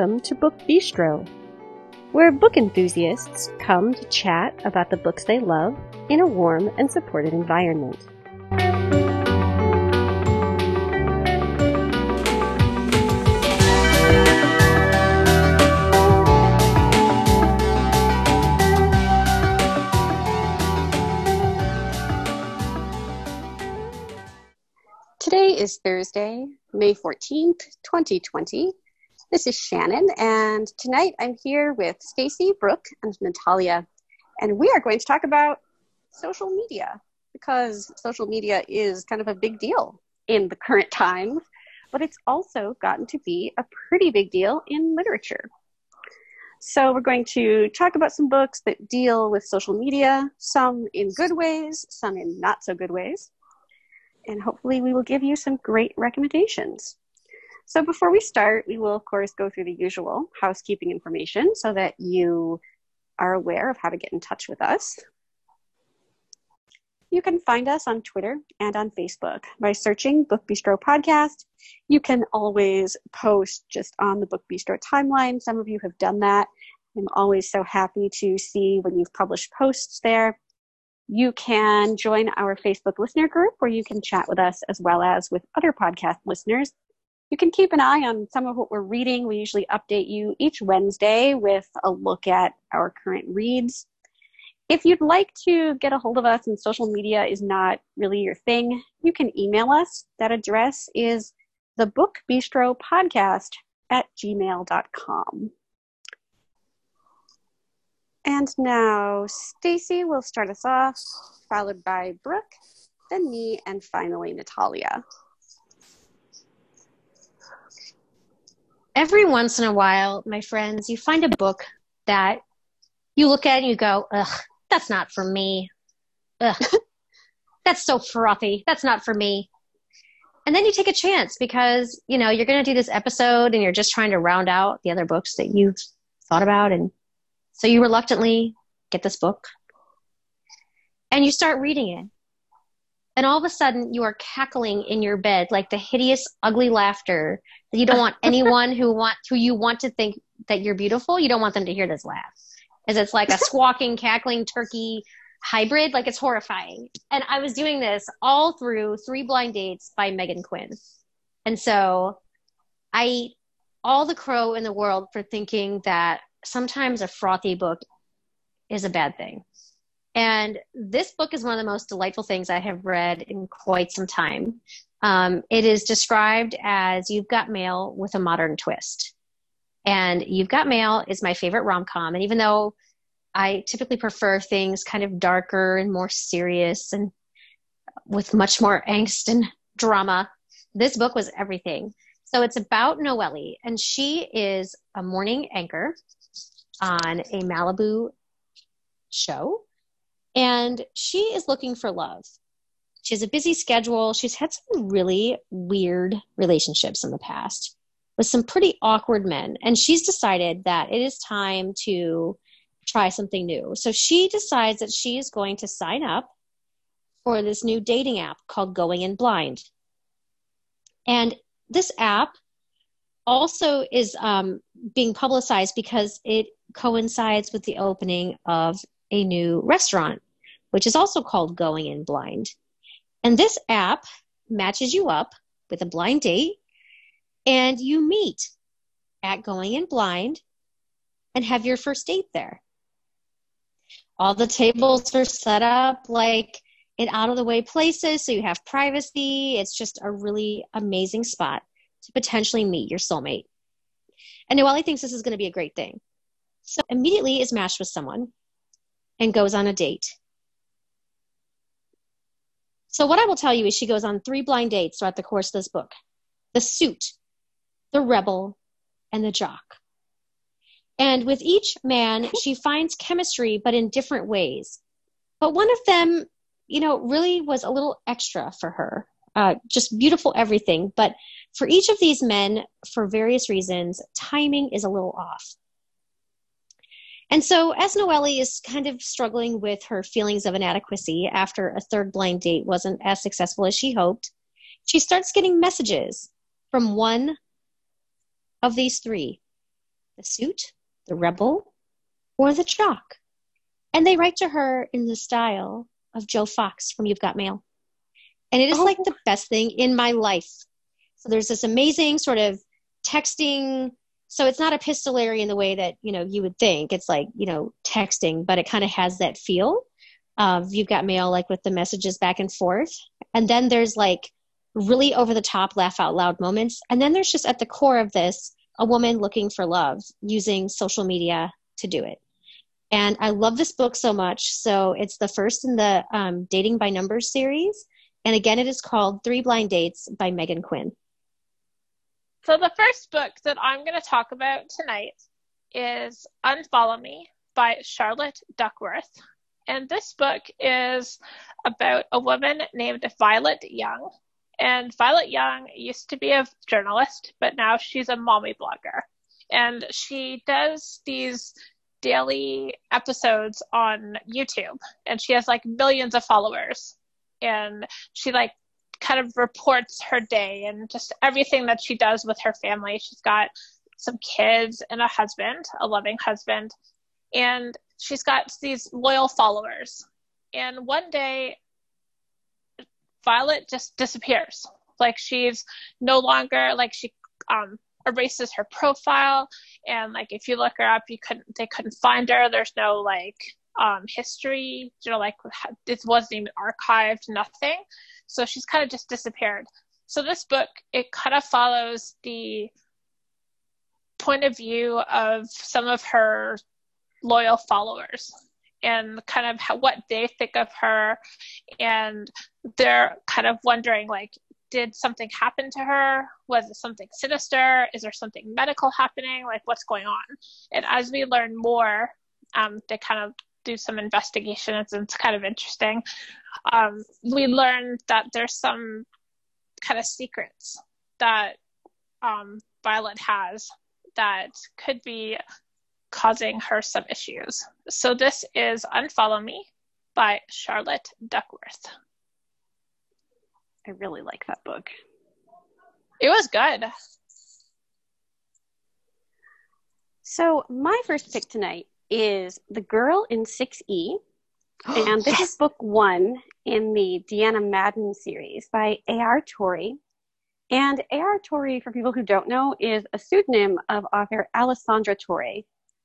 Welcome to Book Bistro, where book enthusiasts come to chat about the books they love in a warm and supportive environment. Today is Thursday, May 14th, 2020. This is Shannon, and tonight I'm here with Stacy, Brooke, and Natalia, and we are going to talk about social media because social media is kind of a big deal in the current times, but it's also gotten to be a pretty big deal in literature. So, we're going to talk about some books that deal with social media, some in good ways, some in not so good ways, and hopefully, we will give you some great recommendations. So before we start, we will, of course, go through the usual housekeeping information so that you are aware of how to get in touch with us. You can find us on Twitter and on Facebook by searching Book Bistro Podcast. You can always post just on the Book Bistro timeline. Some of you have done that. I'm always so happy to see when you've published posts there. You can join our Facebook listener group where you can chat with us as well as with other podcast listeners you can keep an eye on some of what we're reading. We usually update you each Wednesday with a look at our current reads. If you'd like to get a hold of us and social media is not really your thing, you can email us. That address is the Book Bistro Podcast at gmail.com. And now Stacy will start us off, followed by Brooke, then me, and finally Natalia. Every once in a while, my friends, you find a book that you look at and you go, ugh, that's not for me. Ugh, that's so frothy. That's not for me. And then you take a chance because, you know, you're going to do this episode and you're just trying to round out the other books that you've thought about. And so you reluctantly get this book and you start reading it and all of a sudden you are cackling in your bed like the hideous ugly laughter you don't want anyone who want who you want to think that you're beautiful. You don't want them to hear this laugh. As it's like a squawking cackling turkey hybrid. Like it's horrifying. And i was doing this all through three blind dates by Meghan Quinn. And so i eat all the crow in the world for thinking that sometimes a frothy book is a bad thing. And this book is one of the most delightful things I have read in quite some time. Um, it is described as You've Got Mail with a modern twist. And You've Got Mail is my favorite rom com. And even though I typically prefer things kind of darker and more serious and with much more angst and drama, this book was everything. So it's about Noelle, and she is a morning anchor on a Malibu show and she is looking for love. She has a busy schedule. She's had some really weird relationships in the past with some pretty awkward men. And she's decided that it is time to try something new. So she decides that she is going to sign up for this new dating app called Going in Blind. And this app also is um, being publicized because it coincides with the opening of a new restaurant, which is also called Going in Blind. And this app matches you up with a blind date and you meet at Going in Blind and have your first date there. All the tables are set up like in out of the way places, so you have privacy. It's just a really amazing spot to potentially meet your soulmate. And Noelle thinks this is going to be a great thing. So immediately is matched with someone and goes on a date. So, what I will tell you is she goes on three blind dates throughout the course of this book the suit, the rebel, and the jock. And with each man, she finds chemistry, but in different ways. But one of them, you know, really was a little extra for her. Uh, just beautiful everything. But for each of these men, for various reasons, timing is a little off. And so, as Noelle is kind of struggling with her feelings of inadequacy after a third blind date wasn't as successful as she hoped, she starts getting messages from one of these three the suit, the rebel, or the jock. And they write to her in the style of Joe Fox from You've Got Mail. And it is oh. like the best thing in my life. So there's this amazing sort of texting. So it's not epistolary in the way that, you know, you would think. It's like, you know, texting, but it kind of has that feel of You've Got Mail, like with the messages back and forth. And then there's like really over the top laugh out loud moments. And then there's just at the core of this, a woman looking for love using social media to do it. And I love this book so much. So it's the first in the um, Dating by Numbers series. And again, it is called Three Blind Dates by Meghan Quinn. So the first book that I'm going to talk about tonight is Unfollow Me by Charlotte Duckworth. And this book is about a woman named Violet Young. And Violet Young used to be a journalist, but now she's a mommy blogger. And she does these daily episodes on YouTube and she has like millions of followers and she like kind of reports her day and just everything that she does with her family. She's got some kids and a husband, a loving husband, and she's got these loyal followers. And one day Violet just disappears. Like she's no longer like she um erases her profile and like if you look her up you couldn't they couldn't find her there's no like um history you know like it wasn't even archived nothing so she's kind of just disappeared so this book it kind of follows the point of view of some of her loyal followers and kind of how, what they think of her and they're kind of wondering like did something happen to her? Was it something sinister? Is there something medical happening? Like, what's going on? And as we learn more, um, they kind of do some investigation. It's, it's kind of interesting. Um, we learned that there's some kind of secrets that um, Violet has that could be causing her some issues. So this is Unfollow Me by Charlotte Duckworth. I really like that book. It was good. So, my first pick tonight is The Girl in 6E. and this yes. is book one in the Deanna Madden series by A.R. Torre. And A.R. Torre, for people who don't know, is a pseudonym of author Alessandra Torre,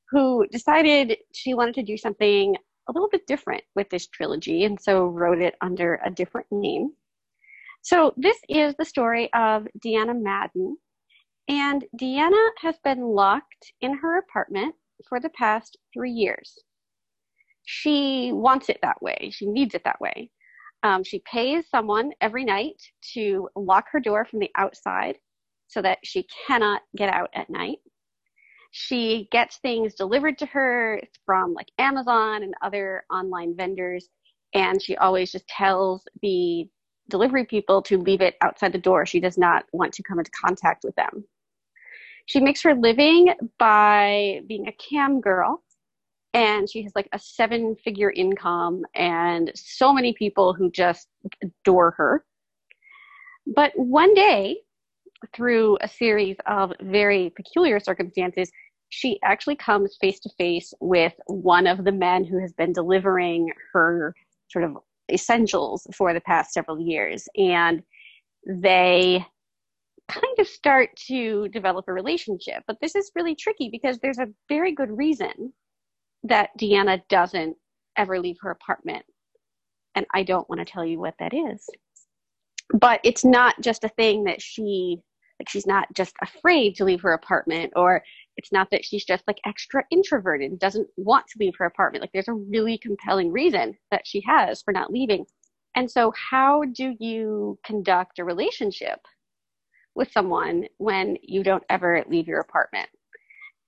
who decided she wanted to do something a little bit different with this trilogy and so wrote it under a different name. So this is the story of Deanna Madden. And Deanna has been locked in her apartment for the past three years. She wants it that way. She needs it that way. Um, she pays someone every night to lock her door from the outside so that she cannot get out at night. She gets things delivered to her from like Amazon and other online vendors, and she always just tells the delivery people to leave it outside the door. She does not want to come into contact with them. She makes her living by being a cam girl, and she has like a seven figure income and so many people who just adore her. But one day, through a series of very peculiar circumstances, she actually comes face to face with one of the men who has been delivering her sort of essentials for the past several years. And they kind of start to develop a relationship. But this is really tricky because there's a very good reason that Deanna doesn't ever leave her apartment. And I don't want to tell you what that is. But it's not just a thing that she, like, she's not just afraid to leave her apartment or it's not that she's just like extra introverted and doesn't want to leave her apartment. Like there's a really compelling reason that she has for not leaving. And so, how do you conduct a relationship with someone when you don't ever leave your apartment?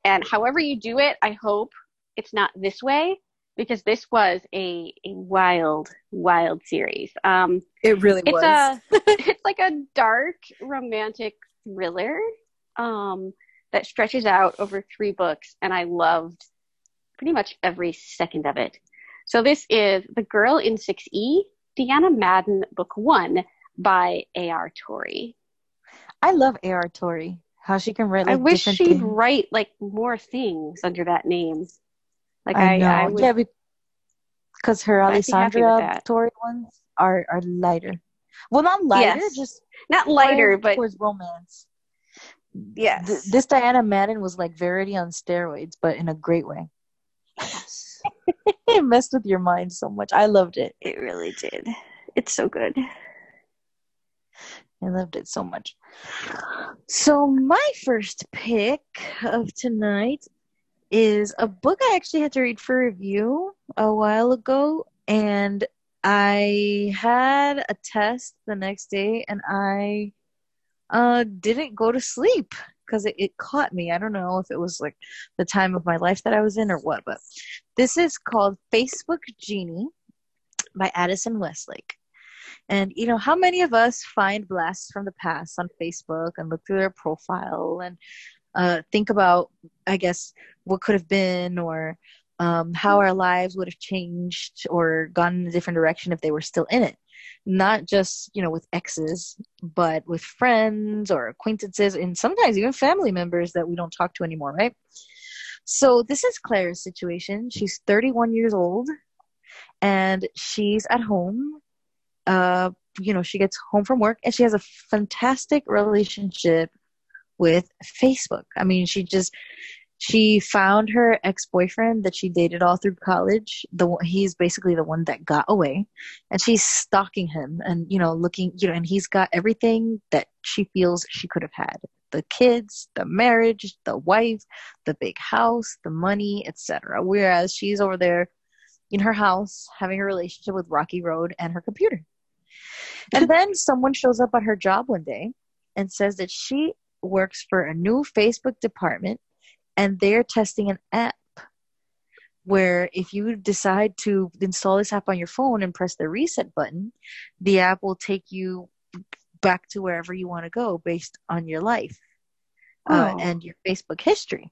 And however you do it, I hope it's not this way because this was a, a wild, wild series. Um, it really it's was. A, it's like a dark romantic thriller. Um, that stretches out over three books, and I loved pretty much every second of it. So this is The Girl in 6E, Deanna Madden, Book One by A.R. Torre. I love A.R. Torre. How she can write like I wish she'd things. write like more things under that name. Like I I, know. I, would, yeah, because her I'd be happy with Alessandra story ones are are lighter. Well, not lighter, Yes. just not lighter, but towards romance. yes. Th- this Deanna Madden was like Verity on steroids, but in a great way. yes. it messed with your mind so much. I loved it. It really did. It's so good. I loved it so much. So my first pick of tonight is a book I actually had to read for review a while ago, and I had a test the next day, and I uh, didn't go to sleep because it, it caught me. I don't know if it was like the time of my life that I was in or what, but this is called Facebook Genie by Addison Westlake. And you know, how many of us find blasts from the past on Facebook and look through their profile and uh, think about, I guess, what could have been or um, how our lives would have changed or gone in a different direction if they were still in it. Not just, you know, with exes, but with friends or acquaintances and sometimes even family members that we don't talk to anymore, right? So this is Claire's situation. She's 31 years old and she's at home uh, you know, she gets home from work and she has a fantastic relationship with Facebook. I mean, she just she found her ex-boyfriend that she dated all through college. The he's basically the one that got away, and she's stalking him and you know looking, you know, and he's got everything that she feels she could have had: the kids, the marriage, the wife, the big house, the money, etc. Whereas she's over there in her house having a relationship with Rocky Road and her computer. And then someone shows up at her job one day and says that she works for a new Facebook department and they're testing an app where if you decide to install this app on your phone and press the reset button, the app will take you back to wherever you want to go based on your life uh, Oh. and your Facebook history.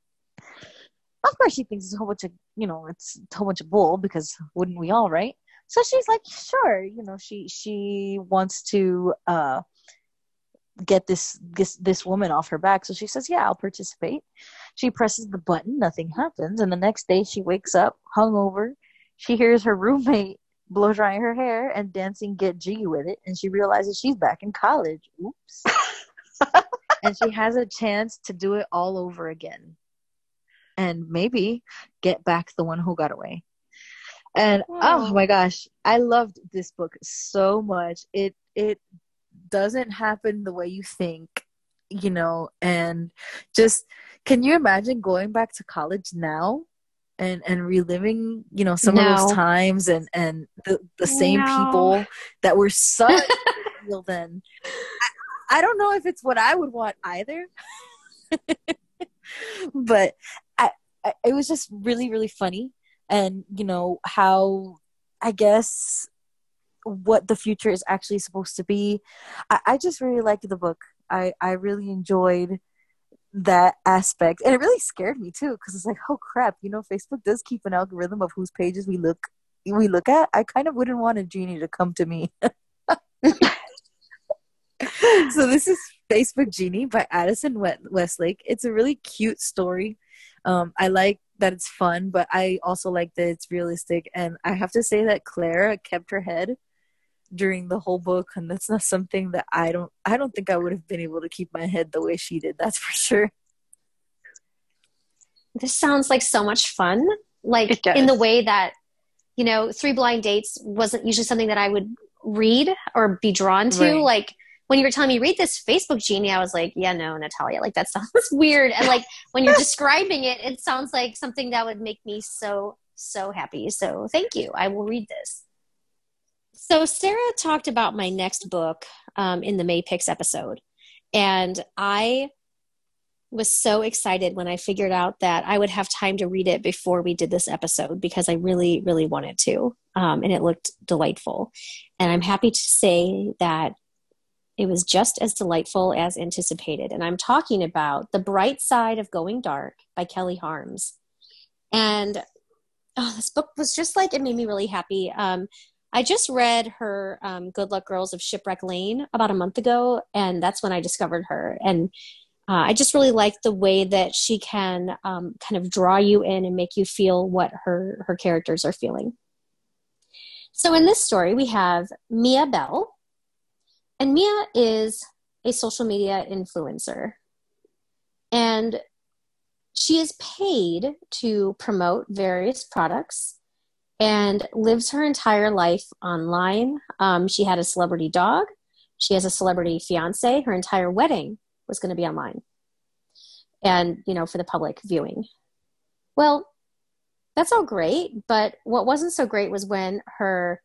Of course, she thinks it's a whole bunch of, you know, it's a whole bunch of bull because wouldn't we all, right? So she's like, sure, you know, she she wants to uh, get this this this woman off her back. So she says, yeah, I'll participate. She presses the button, nothing happens, and the next day she wakes up hungover. She hears her roommate blow drying her hair and dancing "Get Jiggy with It," and she realizes she's back in college. Oops. and she has a chance to do it all over again, and maybe get back the one who got away. And oh Wow. my gosh, I loved this book so much. It it doesn't happen the way you think, you know, and just can you imagine going back to college now and and reliving, you know, some of those times and and the, the same No. people that were such real then. I, I don't know if it's what I would want either. but I, I it was just really really funny and you know how I guess what the future is actually supposed to be. I, I just really liked the book. I, I really enjoyed that aspect. And it really scared me too, because it's like, oh crap, you know, Facebook does keep an algorithm of whose pages we look we look at. I kind of wouldn't want a genie to come to me. so this is Facebook Genie by Addison Westlake. It's a really cute story. Um, I like that it's fun, but I also like that it's realistic. And I have to say that Clara kept her head during the whole book, and that's not something that I don't. I don't think I would have been able to keep my head the way she did. That's for sure. This sounds like so much fun. Like in the way that, you know, Three Blind Dates wasn't usually something that I would read or be drawn to. Right. Like when you were telling me read this Facebook genie, I was like, yeah, no, Natalia, like that sounds weird. And like when you're describing it, it sounds like something that would make me so, so happy. So thank you. I will read this. So Sarah talked about my next book um, in the May Picks episode. And I was so excited when I figured out that I would have time to read it before we did this episode because I really, really wanted to. Um, and it looked delightful. And I'm happy to say that it was just as delightful as anticipated. And I'm talking about The Bright Side of Going Dark by Kelly Harms. And oh, this book was just like, it made me really happy. Um, I just read her um, Good Luck Girls of Shipwreck Lane about a month ago, and that's when I discovered her. And Uh, I just really like the way that she can um, kind of draw you in and make you feel what her her characters are feeling. So in this story, we have Mia Bell, and Mia is a social media influencer, and she is paid to promote various products and lives her entire life online. Um, she had a celebrity dog. She has a celebrity fiance. Her entire wedding was going to be online and you know for the public viewing well that's all great but what wasn't so great was when her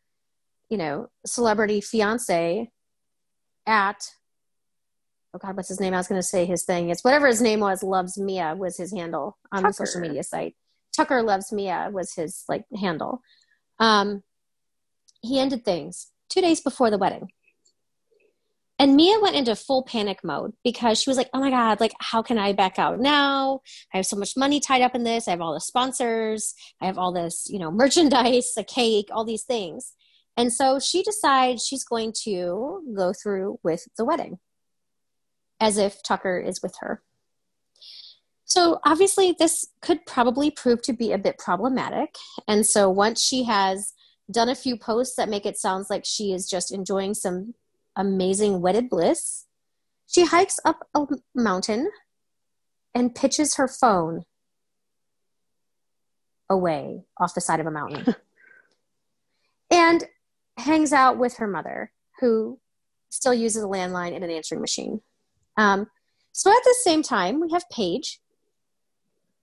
you know celebrity fiance at oh god what's his name i was going to say his thing it's whatever his name was loves mia was his handle on tucker. the social media site tucker loves mia was his like handle um he ended things two days before the wedding and Mia went into full panic mode because she was like, oh my God, like, how can I back out now? I have so much money tied up in this. I have all the sponsors. I have all this, you know, merchandise, a cake, all these things. And so she decides she's going to go through with the wedding as if Tucker is with her. So obviously, this could probably prove to be a bit problematic. And so once she has done a few posts that make it sound like she is just enjoying some amazing wedded bliss, she hikes up a mountain and pitches her phone away off the side of a mountain and hangs out with her mother, who still uses a landline and an answering machine. Um, so at the same time, we have Paige.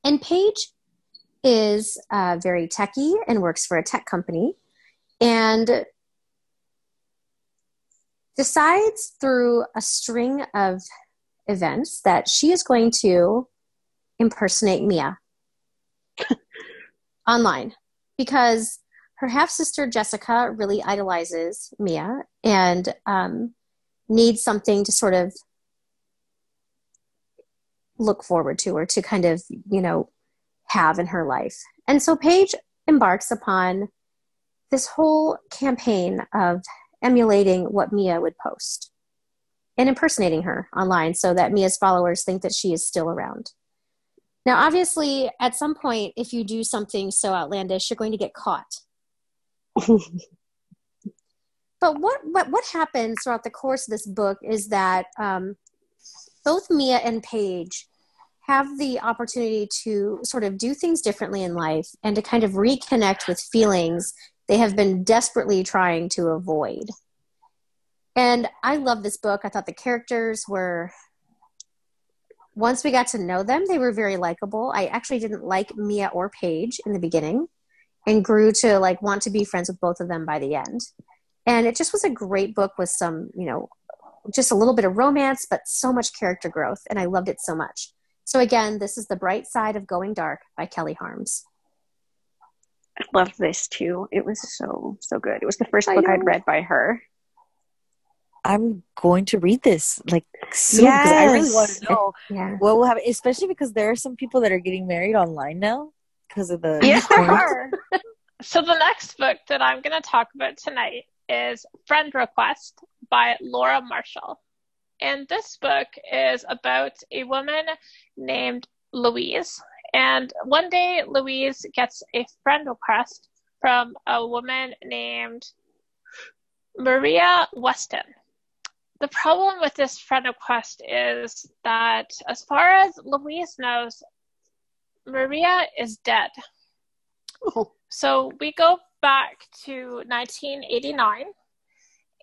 And Paige is uh, very techy and works for a tech company. And decides through a string of events that she is going to impersonate Mia online because her half sister Jessica really idolizes Mia and um, needs something to sort of look forward to or to kind of, you know, have in her life. And so Paige embarks upon this whole campaign of emulating what Mia would post and impersonating her online so that Mia's followers think that she is still around. Now, obviously, at some point, if you do something so outlandish, you're going to get caught. but what, what, what happens throughout the course of this book is that um, both Mia and Paige have the opportunity to sort of do things differently in life and to kind of reconnect with feelings they have been desperately trying to avoid. And I love this book. I thought the characters were, once we got to know them, they were very likable. I actually didn't like Mia or Paige in the beginning and grew to like want to be friends with both of them by the end. And it just was a great book with some, you know, just a little bit of romance, but so much character growth. And I loved it so much. So, again, this is The Bright Side of Going Dark by Kelly Harms. I love this too. It was so so good. It was the first book I'd read by her. I'm going to read this like soon because yes. I really want to know yeah. what will happen, especially because there are some people that are getting married online now because of the. Yes, there are. so the next book that I'm going to talk about tonight is Friend Request by Laura Marshall. And this book is about a woman named Louise and one day, Louise gets a friend request from a woman named Maria Weston. The problem with this friend request is that, as far as Louise knows, Maria is dead. Oh. So we go back to 1989,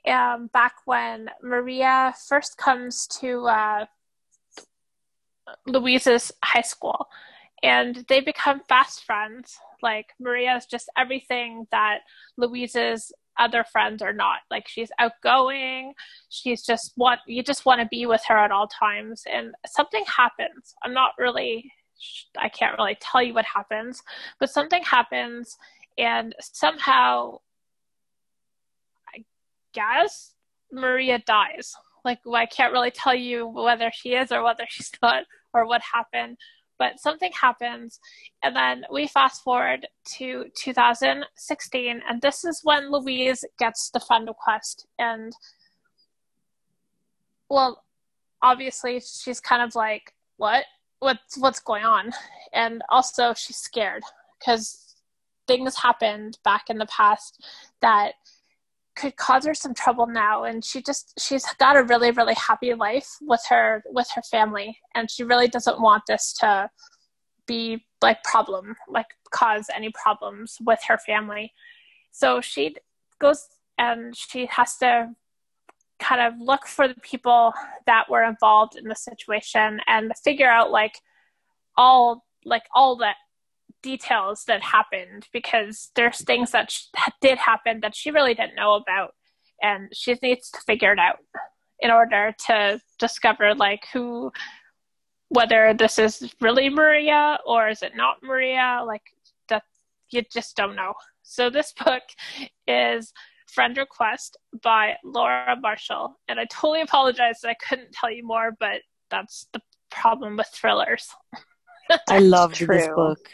um, back when Maria first comes to uh, Louise's high school and they become fast friends. Like Maria is just everything that Louise's other friends are not. Like she's outgoing. She's just want you just want to be with her at all times. And something happens. I'm not really. I can't really tell you what happens, but something happens, and somehow, I guess Maria dies. Like well, I can't really tell you whether she is or whether she's not or what happened but something happens and then we fast forward to 2016 and this is when louise gets the friend request and well obviously she's kind of like, what? What's what's going on? And also she's scared because things happened back in the past that could cause her some trouble now. And she just she's got a really really happy life with her with her family. And she really doesn't want this to be like problem like cause any problems with her family. So she goes and she has to kind of look for the people that were involved in the situation and figure out like all like all the details that happened because there's things that, sh- that did happen that she really didn't know about. And she needs to figure it out in order to discover like who whether this is really maria or is it not maria? Like that you just don't know. So this book is friend request by laura marshall and i totally apologize that i couldn't tell you more but that's the problem with thrillers I loved this book.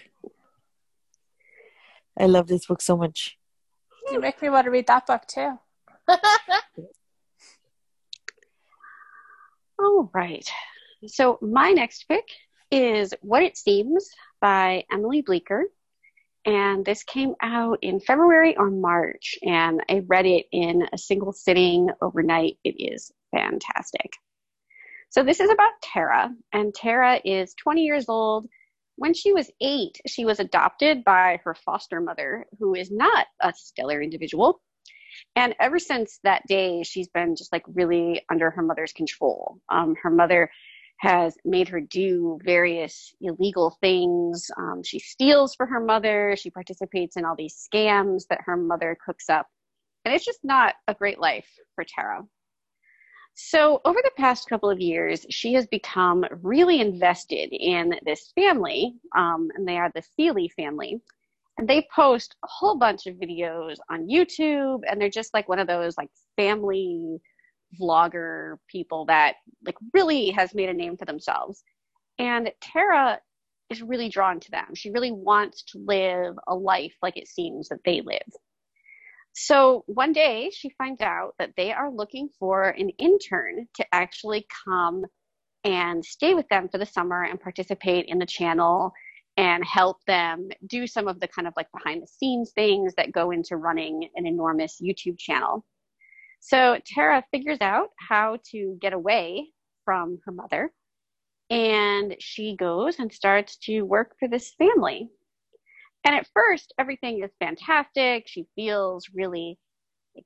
I love this book so much. you make me want to read that book too All right. So my next pick is What It Seems by Emily Bleeker. And this came out in February or March, and I read it in a single sitting overnight. It is fantastic. So this is about Tara, and Tara is 20 years old. When she was eight, she was adopted by her foster mother, who is not a stellar individual. And ever since that day, she's been just like really under her mother's control. Um, her mother has made her do various illegal things. Um, she steals for her mother. She participates in all these scams that her mother cooks up. And it's just not a great life for Tara. So, over the past couple of years, she has become really invested in this family, um, and they are the Seeley family. And they post a whole bunch of videos on YouTube, and they're just like one of those like family vlogger people that like really has made a name for themselves. And Tara is really drawn to them. She really wants to live a life like it seems that they live. So one day she finds out that they are looking for an intern to actually come and stay with them for the summer and participate in the channel and help them do some of the kind of like behind the scenes things that go into running an enormous YouTube channel. So Tara figures out how to get away from her mother and she goes and starts to work for this family. And at first, everything is fantastic. She feels really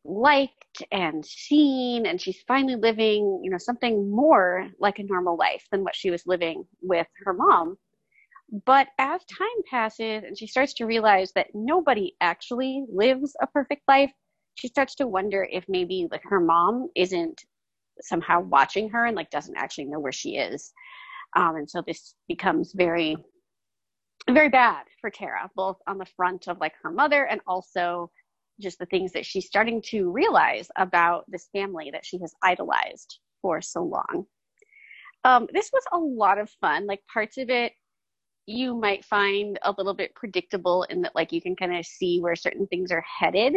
liked and seen, and she's finally living, you know, something more like a normal life than what she was living with her mom. But as time passes and she starts to realize that nobody actually lives a perfect life, she starts to wonder if maybe like her mom isn't somehow watching her and like doesn't actually know where she is. Um, and so this becomes very very bad for Tara, both on the front of like her mother and also just the things that she's starting to realize about this family that she has idolized for so long. Um, this was a lot of fun. Like parts of it you might find a little bit predictable in that like you can kind of see where certain things are headed.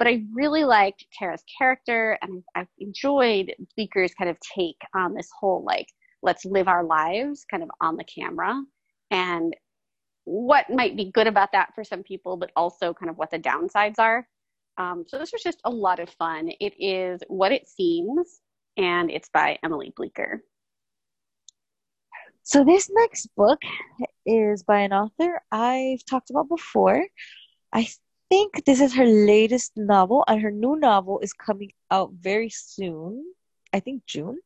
But I really liked Tara's character and I've enjoyed Bleeker's kind of take on this whole like let's live our lives kind of on the camera and what might be good about that for some people, but also kind of what the downsides are. Um, so this was just a lot of fun. It is What It Seems, and it's by Emily Bleeker. So this next book is by an author I've talked about before. I think this is her latest novel, and her new novel is coming out very soon. I think June.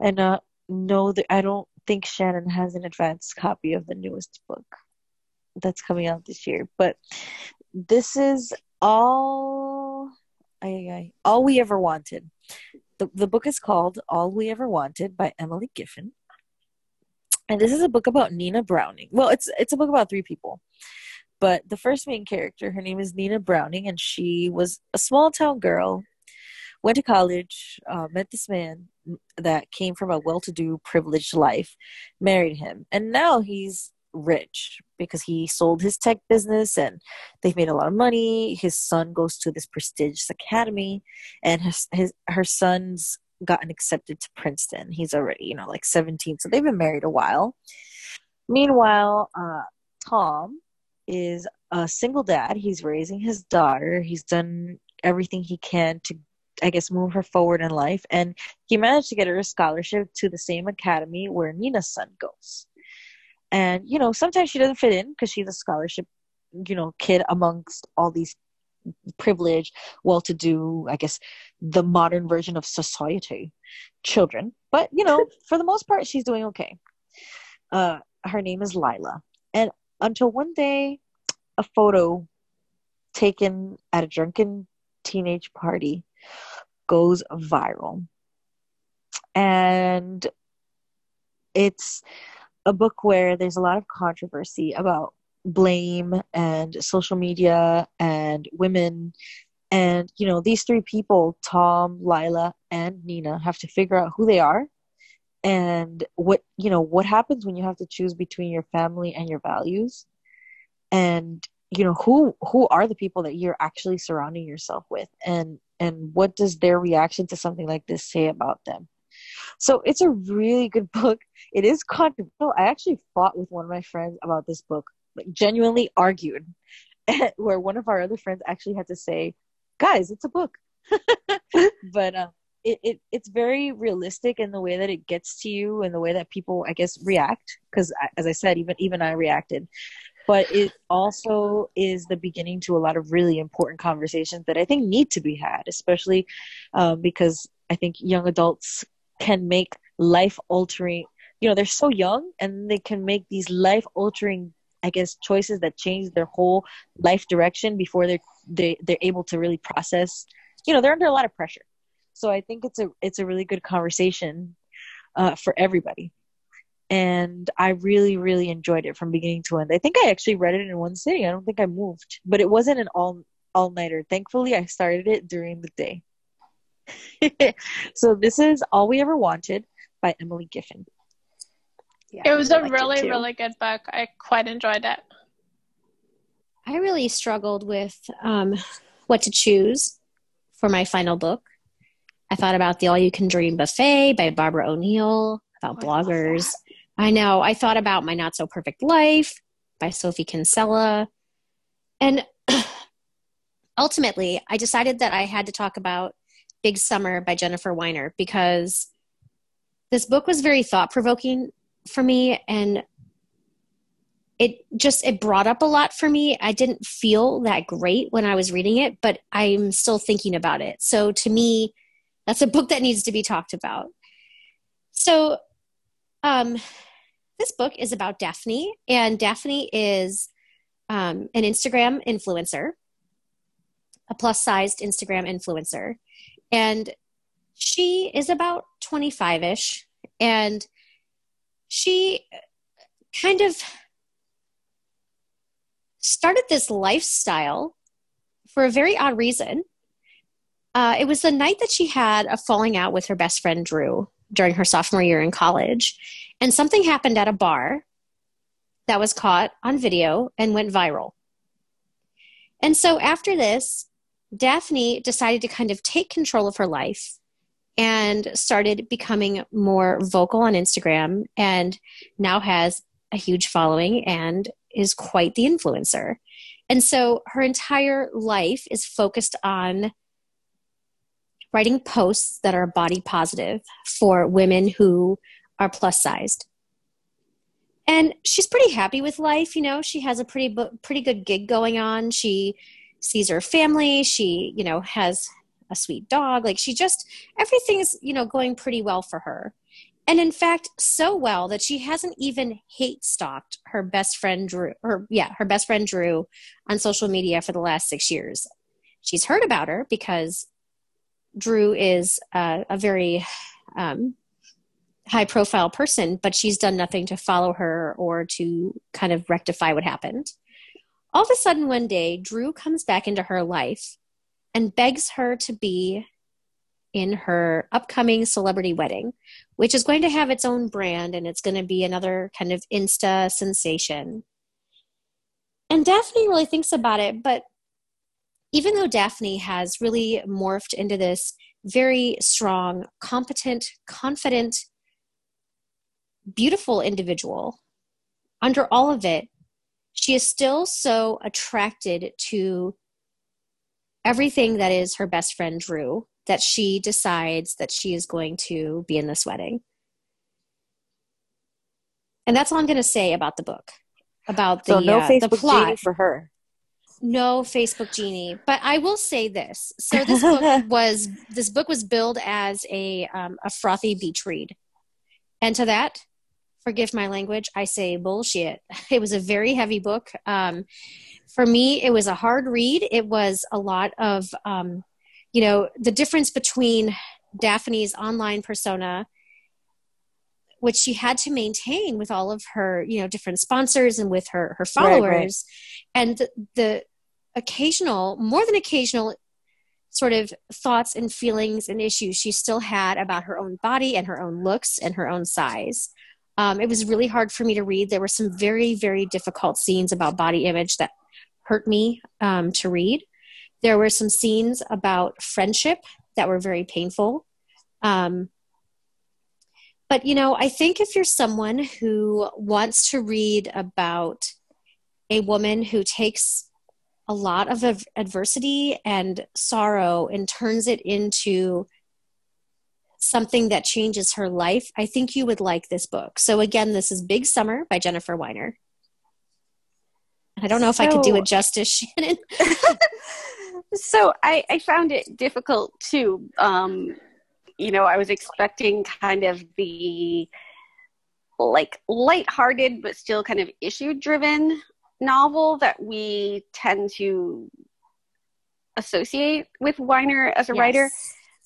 And uh, no, that I don't think Shannon has an advanced copy of the newest book that's coming out this year. But this is all I, all we ever wanted. The the book is called All We Ever Wanted by Emily Giffin. And this is a book about Nina Browning. Well, it's it's a book about three people. But the first main character, her name is Nina Browning, and she was a small town girl, went to college, uh, met this man, that came from a well-to-do privileged life married him and now he's rich because he sold his tech business and they've made a lot of money his son goes to this prestigious academy and his, his her son's gotten accepted to Princeton. He's already, you know, like 17. So they've been married a while. Meanwhile, uh, Tom is a single dad. He's raising his daughter. He's done everything he can to, I guess, move her forward in life. And he managed to get her a scholarship to the same academy where Nina's son goes. And, you know, sometimes she doesn't fit in because she's a scholarship, you know, kid amongst all these privileged, well to do, I guess, the modern version of society children. But, you know, for the most part, she's doing okay. Uh, her name is Lila. And until one day, a photo taken at a drunken teenage party goes viral. And it's a book where there's a lot of controversy about blame and social media and women and you know these three people tom lila and nina have to figure out who they are and what you know what happens when you have to choose between your family and your values? And you know who who are the people that you're actually surrounding yourself with? And and what does their reaction to something like this say about them? So it's a really good book. It is controversial. I actually fought with one of my friends about this book like genuinely argued where one of our other friends actually had to say guys it's a book. But um, it, it it's very realistic in the way that it gets to you and the way that people i guess react because as i said even even i reacted but it also is the beginning to a lot of really important conversations that i think need to be had especially um, because i think young adults can make life altering you know they're so young and they can make these life altering I guess choices that change their whole life direction before they're they, they're able to really process. You know, they're under a lot of pressure. So I think it's a it's a really good conversation uh, for everybody. And I really, really enjoyed it from beginning to end. I think I actually read it in one sitting. I don't think I moved, but it wasn't an all all nighter. Thankfully, I started it during the day. so this is All We Ever Wanted by Emily Giffin. Yeah, it was a really, really good book. I quite enjoyed it. I really struggled with um, what to choose for my final book. I thought about the All You Can Dream Buffet by Barbara O'Neal, about oh, bloggers. I, I know. I thought about My Not So Perfect Life by Sophie Kinsella. And ultimately, I decided that I had to talk about Big Summer by Jennifer Weiner because this book was very thought provoking for me and it just it brought up a lot for me i didn't feel that great when i was reading it but i'm still thinking about it so to me that's a book that needs to be talked about so um this book is about daphne and daphne is um, an instagram influencer a plus sized instagram influencer and she is about 25 ish and she kind of started this lifestyle for a very odd reason. Uh, it was the night that she had a falling out with her best friend Drew during her sophomore year in college. And something happened at a bar that was caught on video and went viral. And so after this, Daphne decided to kind of take control of her life and started becoming more vocal on Instagram and now has a huge following and is quite the influencer. And so her entire life is focused on writing posts that are body positive for women who are plus sized. And she's pretty happy with life, you know, she has a pretty pretty good gig going on. She sees her family, she, you know, has a sweet dog. Like she just, everything's, you know, going pretty well for her. And in fact, so well that she hasn't even hate stalked her best friend Drew, or yeah, her best friend Drew on social media for the last six years. She's heard about her because Drew is a very um, high profile person, but she's done nothing to follow her or to kind of rectify what happened. All of a sudden, one day, Drew comes back into her life and begs her to be in her upcoming celebrity wedding, which is going to have its own brand and it's going to be another kind of Insta sensation. And Daphne really thinks about it, but even though Daphne has really morphed into this very strong, competent, confident, beautiful individual, under all of it, she is still so attracted to everything that is her best friend Drew that she decides that she is going to be in this wedding. And that's all I'm going to say about the book, about the, so no uh, the plot. Genie for her. No Facebook genie, but I will say this. So this book was this book was billed as a um, a frothy beach read, and to that, forgive my language, I say bullshit. It was a very heavy book. Um, for me, it was a hard read. It was a lot of, um, you know, the difference between Daphne's online persona, which she had to maintain with all of her, you know, different sponsors and with her her followers, right, right. and the, the occasional, more than occasional sort of thoughts and feelings and issues she still had about her own body and her own looks and her own size. Um, it was really hard for me to read. There were some very, very difficult scenes about body image that hurt me um, to read. There were some scenes about friendship that were very painful. Um, but, you know, I think if you're someone who wants to read about a woman who takes a lot of adversity and sorrow and turns it into something that changes her life, I think you would like this book. So, again, this is Big Summer by Jennifer Weiner. I don't know if so, I could do it justice, Shannon. so, I, I, found it difficult too. Um, you know, I was expecting kind of the like light-hearted but still kind of issue-driven novel that we tend to associate with Weiner as a yes. writer.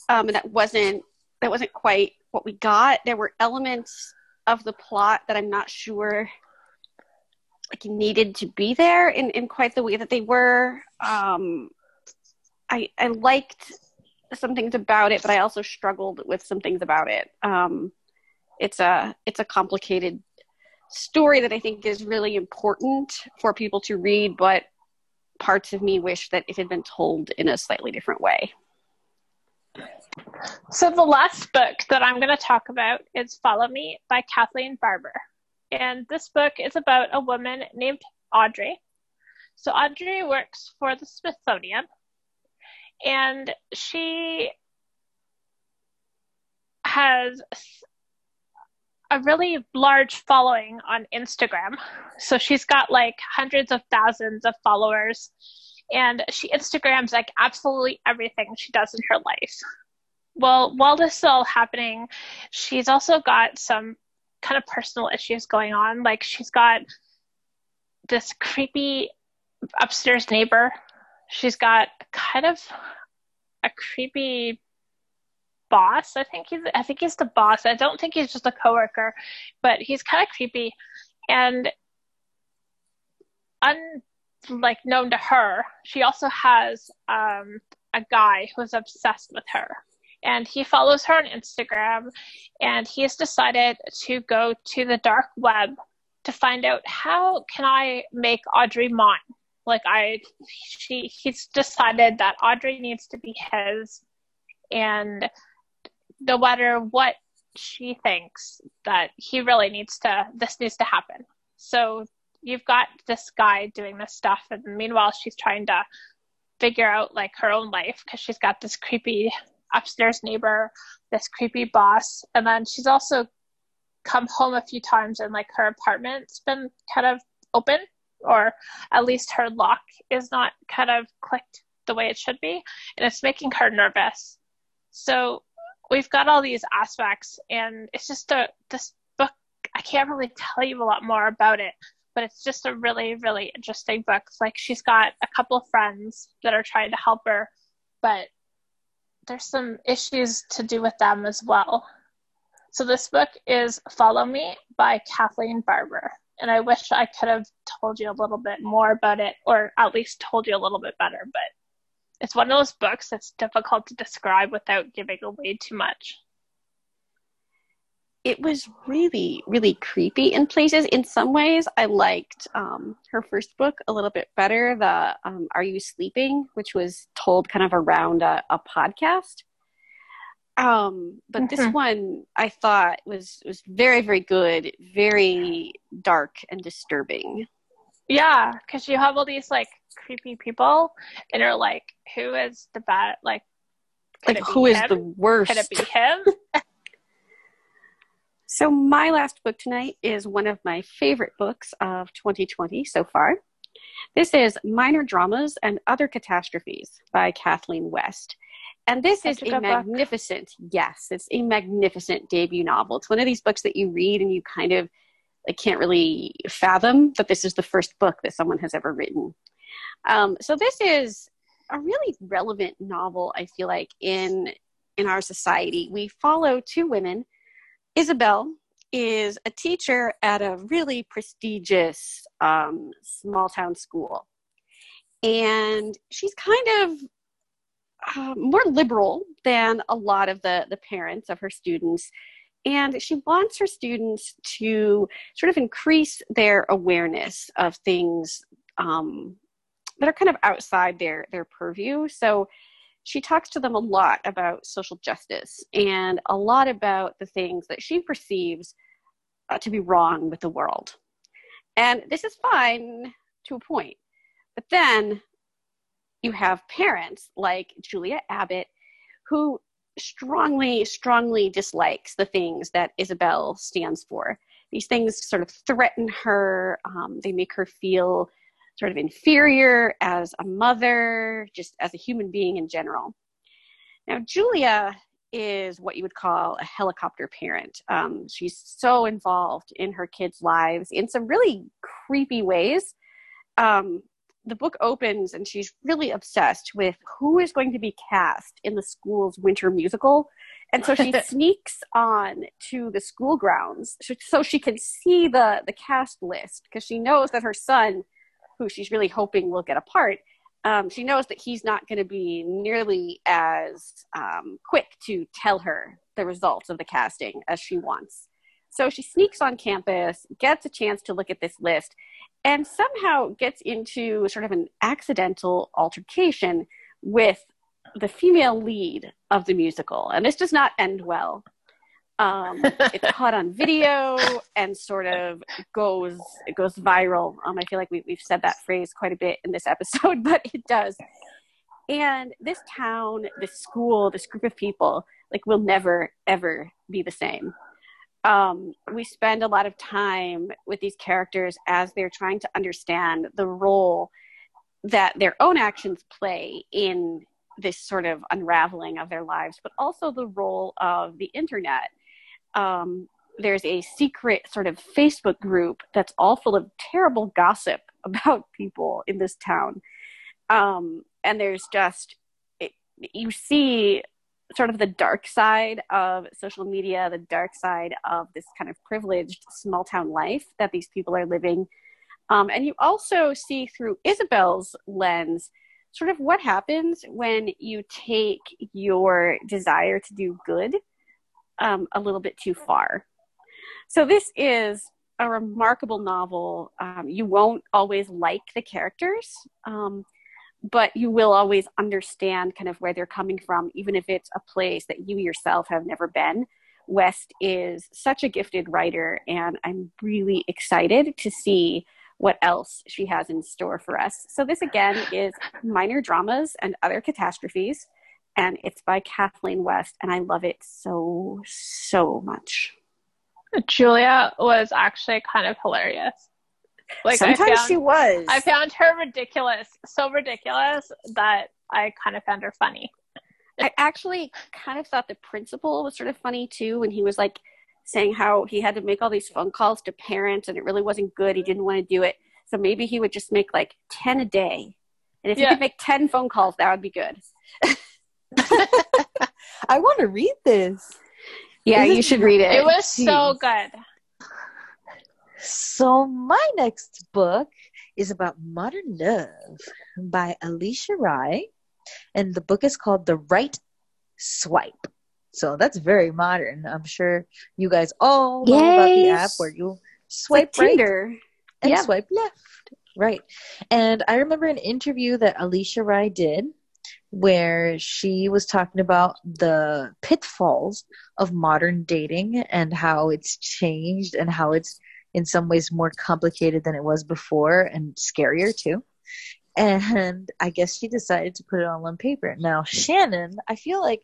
Um, and that wasn't that wasn't quite what we got. There were elements of the plot that I'm not sure like needed to be there in, in quite the way that they were. Um, I I liked some things about it, but I also struggled with some things about it. Um, it's a it's a complicated story that I think is really important for people to read, but parts of me wish that it had been told in a slightly different way. So, the last book that I'm going to talk about is Follow Me by Kathleen Barber. And this book is about a woman named Audrey. So, Audrey works for the Smithsonian, and she has a really large following on Instagram. So, she's got like hundreds of thousands of followers, and she Instagrams like absolutely everything she does in her life well, while this is all happening, she's also got some kind of personal issues going on. Like she's got this creepy upstairs neighbor. She's got kind of a creepy boss. I think he's I think he's the boss. I don't think he's just a coworker, but he's kind of creepy and unlike known to her, she also has um, a guy who's obsessed with her and he follows her on Instagram and he has decided to go to the dark web to find out how can I make Audrey mine. Like I she he's decided that Audrey needs to be his. And no matter what she thinks that he really needs to this needs to happen. So you've got this guy doing this stuff and meanwhile she's trying to figure out like her own life because she's got this creepy upstairs neighbor, this creepy boss, and then she's also come home a few times and like her apartment's been kind of open or at least her lock is not kind of clicked the way it should be and it's making her nervous so we've got all these aspects and it's just a this book i can't really tell you a lot more about it but it's just a really really interesting book it's like she's got a couple of friends that are trying to help her but there's some issues to do with them as well. So this book is Follow Me by Kathleen Barber. And I wish I could have told you a little bit more about it, or at least told you a little bit better, but it's one of those books that's difficult to describe without giving away too much. It was really really creepy in places. In some ways i liked um, her first book a little bit better the um, are you sleeping which was told kind of around a, a podcast Um, but this Mhm. one I thought was was very very good, very dark and disturbing. Yeah, because you have all these like creepy people, and you're like, who is the bad? Like, Like who is him? the worst? Could it be him? So my last book tonight is one of my favorite books of 2020 so far. This is Minor Dramas and Other Catastrophes by Kathleen West. And this Such is a a good book. magnificent, yes, it's a magnificent debut novel. It's one of these books that you read and you kind of like, can't really fathom that this is the first book that someone has ever written. Um, so this is a really relevant novel, I feel like, in in our society. We follow two women Isabel is a teacher at a really prestigious um, small town school. And she's kind of uh, more liberal than a lot of the, the parents of her students. And she wants her students to sort of increase their awareness of things um, that are kind of outside their, their purview. So she talks to them a lot about social justice and a lot about the things that she perceives uh, to be wrong with the world. And this is fine to a point. But then you have parents like Julia Abbott who strongly, strongly dislikes the things that Isabel stands for. These things sort of threaten her, um, they make her feel sort of inferior as a mother, just as a human being in general. Now, Julia is what you would call a helicopter parent. Um, she's so involved in her kids' lives in some really creepy ways. Um, the book opens and she's really obsessed with who is going to be cast in the school's winter musical. And so she sneaks on to the school grounds so- she can see the, the cast list because she knows that her son, who she's really hoping will get a part, um, she knows that he's not going to be nearly as um, quick to tell her the results of the casting as she wants. So she sneaks on campus, gets a chance to look at this list, and somehow gets into sort of an accidental altercation with the female lead of the musical. And this does not end well. Um, it's caught on video and sort of goes it goes viral. Um, I feel like we, we've said that phrase quite a bit in this episode, but it does. And this town, this school, this group of people, like will never ever be the same. Um, we spend a lot of time with these characters as they're trying to understand the role that their own actions play in this sort of unraveling of their lives, but also the role of the internet. Um, there's a secret sort of Facebook group that's all full of terrible gossip about people in this town. Um, and there's just, it, you see sort of the dark side of social media, the dark side of this kind of privileged small town life that these people are living. Um, and you also see through Isabel's lens sort of what happens when you take your desire to do good um, a little bit too far. So, this is a remarkable novel. Um, you won't always like the characters, um, but you will always understand kind of where they're coming from, even if it's a place that you yourself have never been. West is such a gifted writer, and I'm really excited to see what else she has in store for us. So, this again is Minor Dramas and Other Catastrophes, and it's by Kathleen West, and I love it so, so much. Julia was actually kind of hilarious. Like Sometimes found, she was. I found her ridiculous, so ridiculous that I kind of found her funny. I actually kind of thought the principal was sort of funny too when he was like saying how he had to make all these phone calls to parents and it really wasn't good. He didn't want to do it. So maybe he would just make like 10 a day. And if Yeah. he could make 10 phone calls, that would be good. I want to read this. Yeah, Is it- you should read it. It was so good. So my next book is about modern love by Alisha Rai, and the book is called The Right Swipe. So that's very modern. I'm sure you guys all know about the app where you It's like swipe right and Yeah. swipe left. Right. And I remember an interview that Alisha Rai did, where she was talking about the pitfalls of modern dating and how it's changed and how it's in some ways more complicated than it was before and scarier too. And I guess she decided to put it all on paper. Now, Shannon, I feel like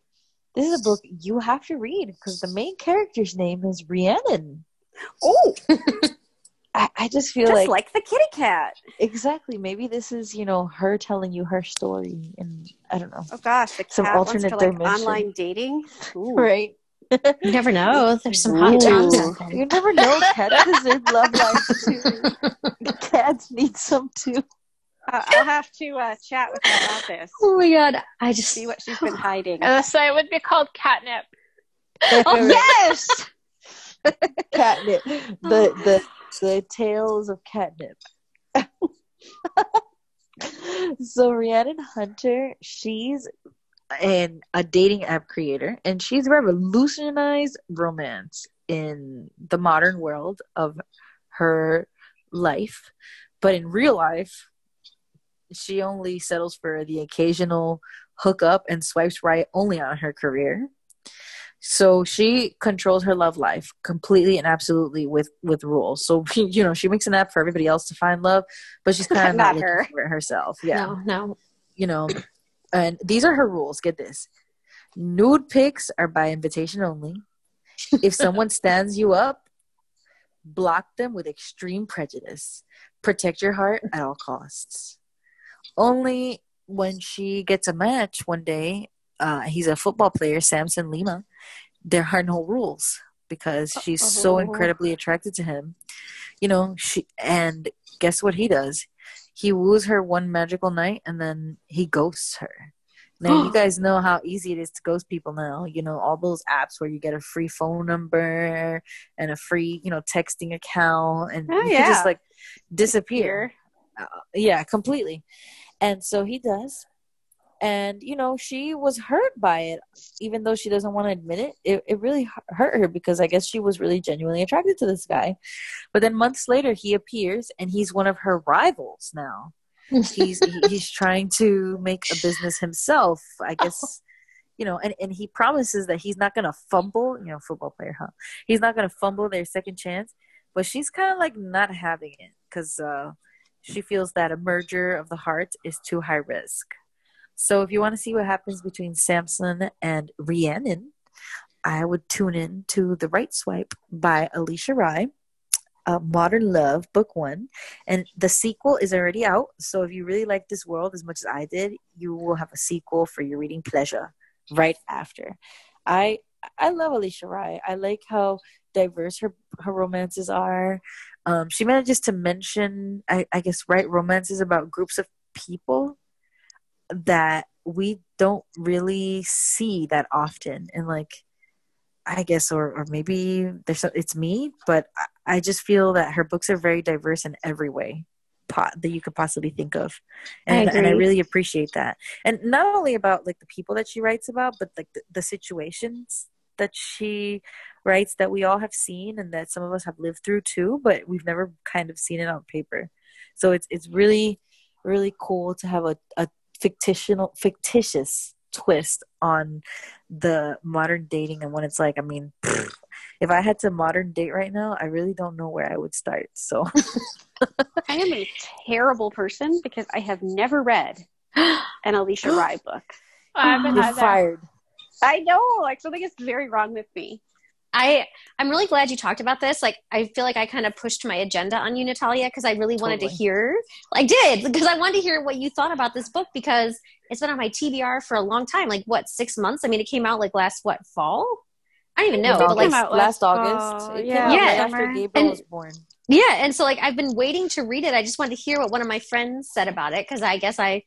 this is a book you have to read because the main character's name is Rhiannon. Oh, I, I just feel just like, like the kitty cat. exactly maybe this is you know her telling you her story and I don't know Oh gosh, the Some alternate to like dimension. online dating. Ooh. right. You never know. There's some hot Ooh. times out there. You never know. Cats deserve love lives too. Cats need some too. Uh, I'll have to uh, chat with her about this. Oh my god. I just See what she's been hiding. Uh, so it would be called catnip. Oh yes! catnip. The the the tales of catnip. so Rhiannon Hunter, she's an a dating app creator, and she's revolutionized romance in the modern world of her life. But in real life, she only settles for the occasional hookup and swipes right only on her career. So she controls her love life completely and absolutely with with rules. So you know she makes an app for everybody else to find love, but she's kind of Not not, her. looking for it herself. Yeah, No, no. you know. And these are her rules. Get this: nude pics are by invitation only. If someone stands you up, block them with extreme prejudice. Protect your heart at all costs. Only when she gets a match one day, uh, he's a football player, Samson Lima. There are no rules because she's so Oh. incredibly attracted to him. You know, she and guess what he does? He woos her one magical night and then he ghosts her. Now you guys know how easy it is to ghost people now. You know, all those apps where you get a free phone number and a free, you know, texting account and Oh, you can just like disappear. Uh, yeah, completely. And so he does. And, you know, she was hurt by it, even though she doesn't want to admit it. It, it really hurt her because I guess she was really genuinely attracted to this guy. But then months later, he appears and he's one of her rivals now. He's he- he's trying to make a business himself, I guess. You know, and, and he promises that he's not gonna fumble. You know, football player, huh? He's not gonna fumble their second chance. But she's kind of like not having it because uh, she feels that a merger of the heart is too high risk. So if you want to see what happens between Samson and Rhiannon, I would tune in to The Right Swipe by Alisha Rai, uh, Modern Love, Book One. And the sequel is already out. So if you really like this world as much as I did, you will have a sequel for your reading pleasure right after. I I love Alisha Rai. I like how diverse her her romances are. Um, she manages to mention, I, I guess, write romances about groups of people that we don't really see that often. And like i guess or or maybe there's it's me but I, I just feel that her books are very diverse in every way pot that you could possibly think of. And, and i really appreciate that. And not only about like the people that she writes about but like the, the situations that she writes that we all have seen and that some of us have lived through too but we've never kind of seen it on paper. So it's it's really really cool to have a, a fictional fictitious twist on the modern dating and when it's like i mean if i had to modern date right now i really don't know where i would start so I am a terrible person because I have never read an Alisha Rai book. I haven't fired I know, like something is very wrong with me. I I'm really glad you talked about this. Like I feel like I kind of pushed my agenda on you, Natalia, because I really wanted to hear. I did because I wanted to hear what you thought about this book because it's been on my TBR for a long time. Like what six months? I mean, it came out like last what fall? I don't even know, It but came like out last last august fall. it came Yeah, out right Yeah. after summer. gabriel And- was born yeah, and so like I've been waiting to read it. I just wanted to hear what one of my friends said about it because I guess I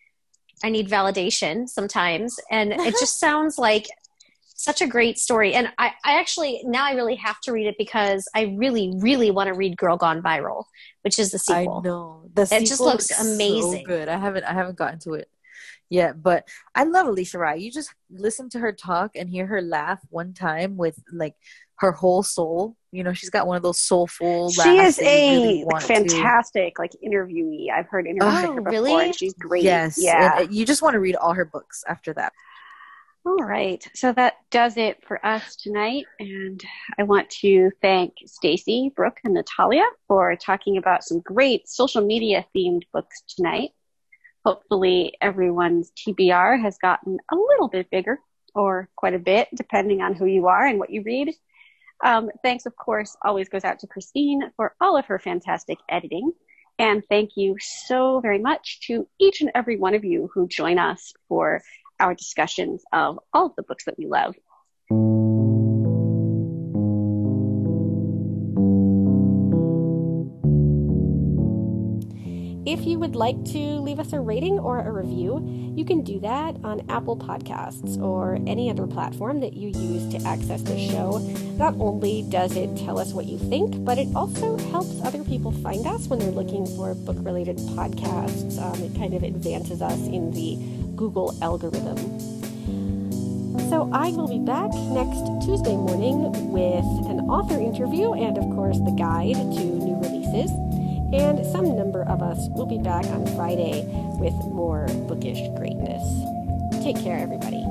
I need validation sometimes, and it just sounds like such a great story. And I, I actually now I really have to read it because I really really want to read Girl Gone Viral, which is the sequel. I know the It just looks so amazing. good. I haven't I haven't gotten to it yet, but I love Alisha Rai. You just listen to her talk and hear her laugh one time with like her whole soul. You know, she's got one of those soulful. She is you really a want to- fantastic like interviewee. I've heard interviews Oh, before, really? and she's great. Yes, yeah. and, uh, you just want to read all her books after that. All right. So that does it for us tonight. And I want to thank Stacy, Brooke, and Natalia for talking about some great social media themed books tonight. Hopefully everyone's TBR has gotten a little bit bigger or quite a bit, depending on who you are and what you read. Um, thanks, of course, always goes out to Christine for all of her fantastic editing. And thank you so very much to each and every one of you who join us for our discussions of all of the books that we love. If you would like to leave us a rating or a review, you can do that on Apple Podcasts or any other platform that you use to access the show. Not only does it tell us what you think, but it also helps other people find us when they're looking for book related podcasts. Um, it kind of advances us in the Google algorithm. So I will be back next Tuesday morning with an author interview and, of course, the guide to new releases. And some number of us will be back on Friday with more bookish greatness. Take care, everybody.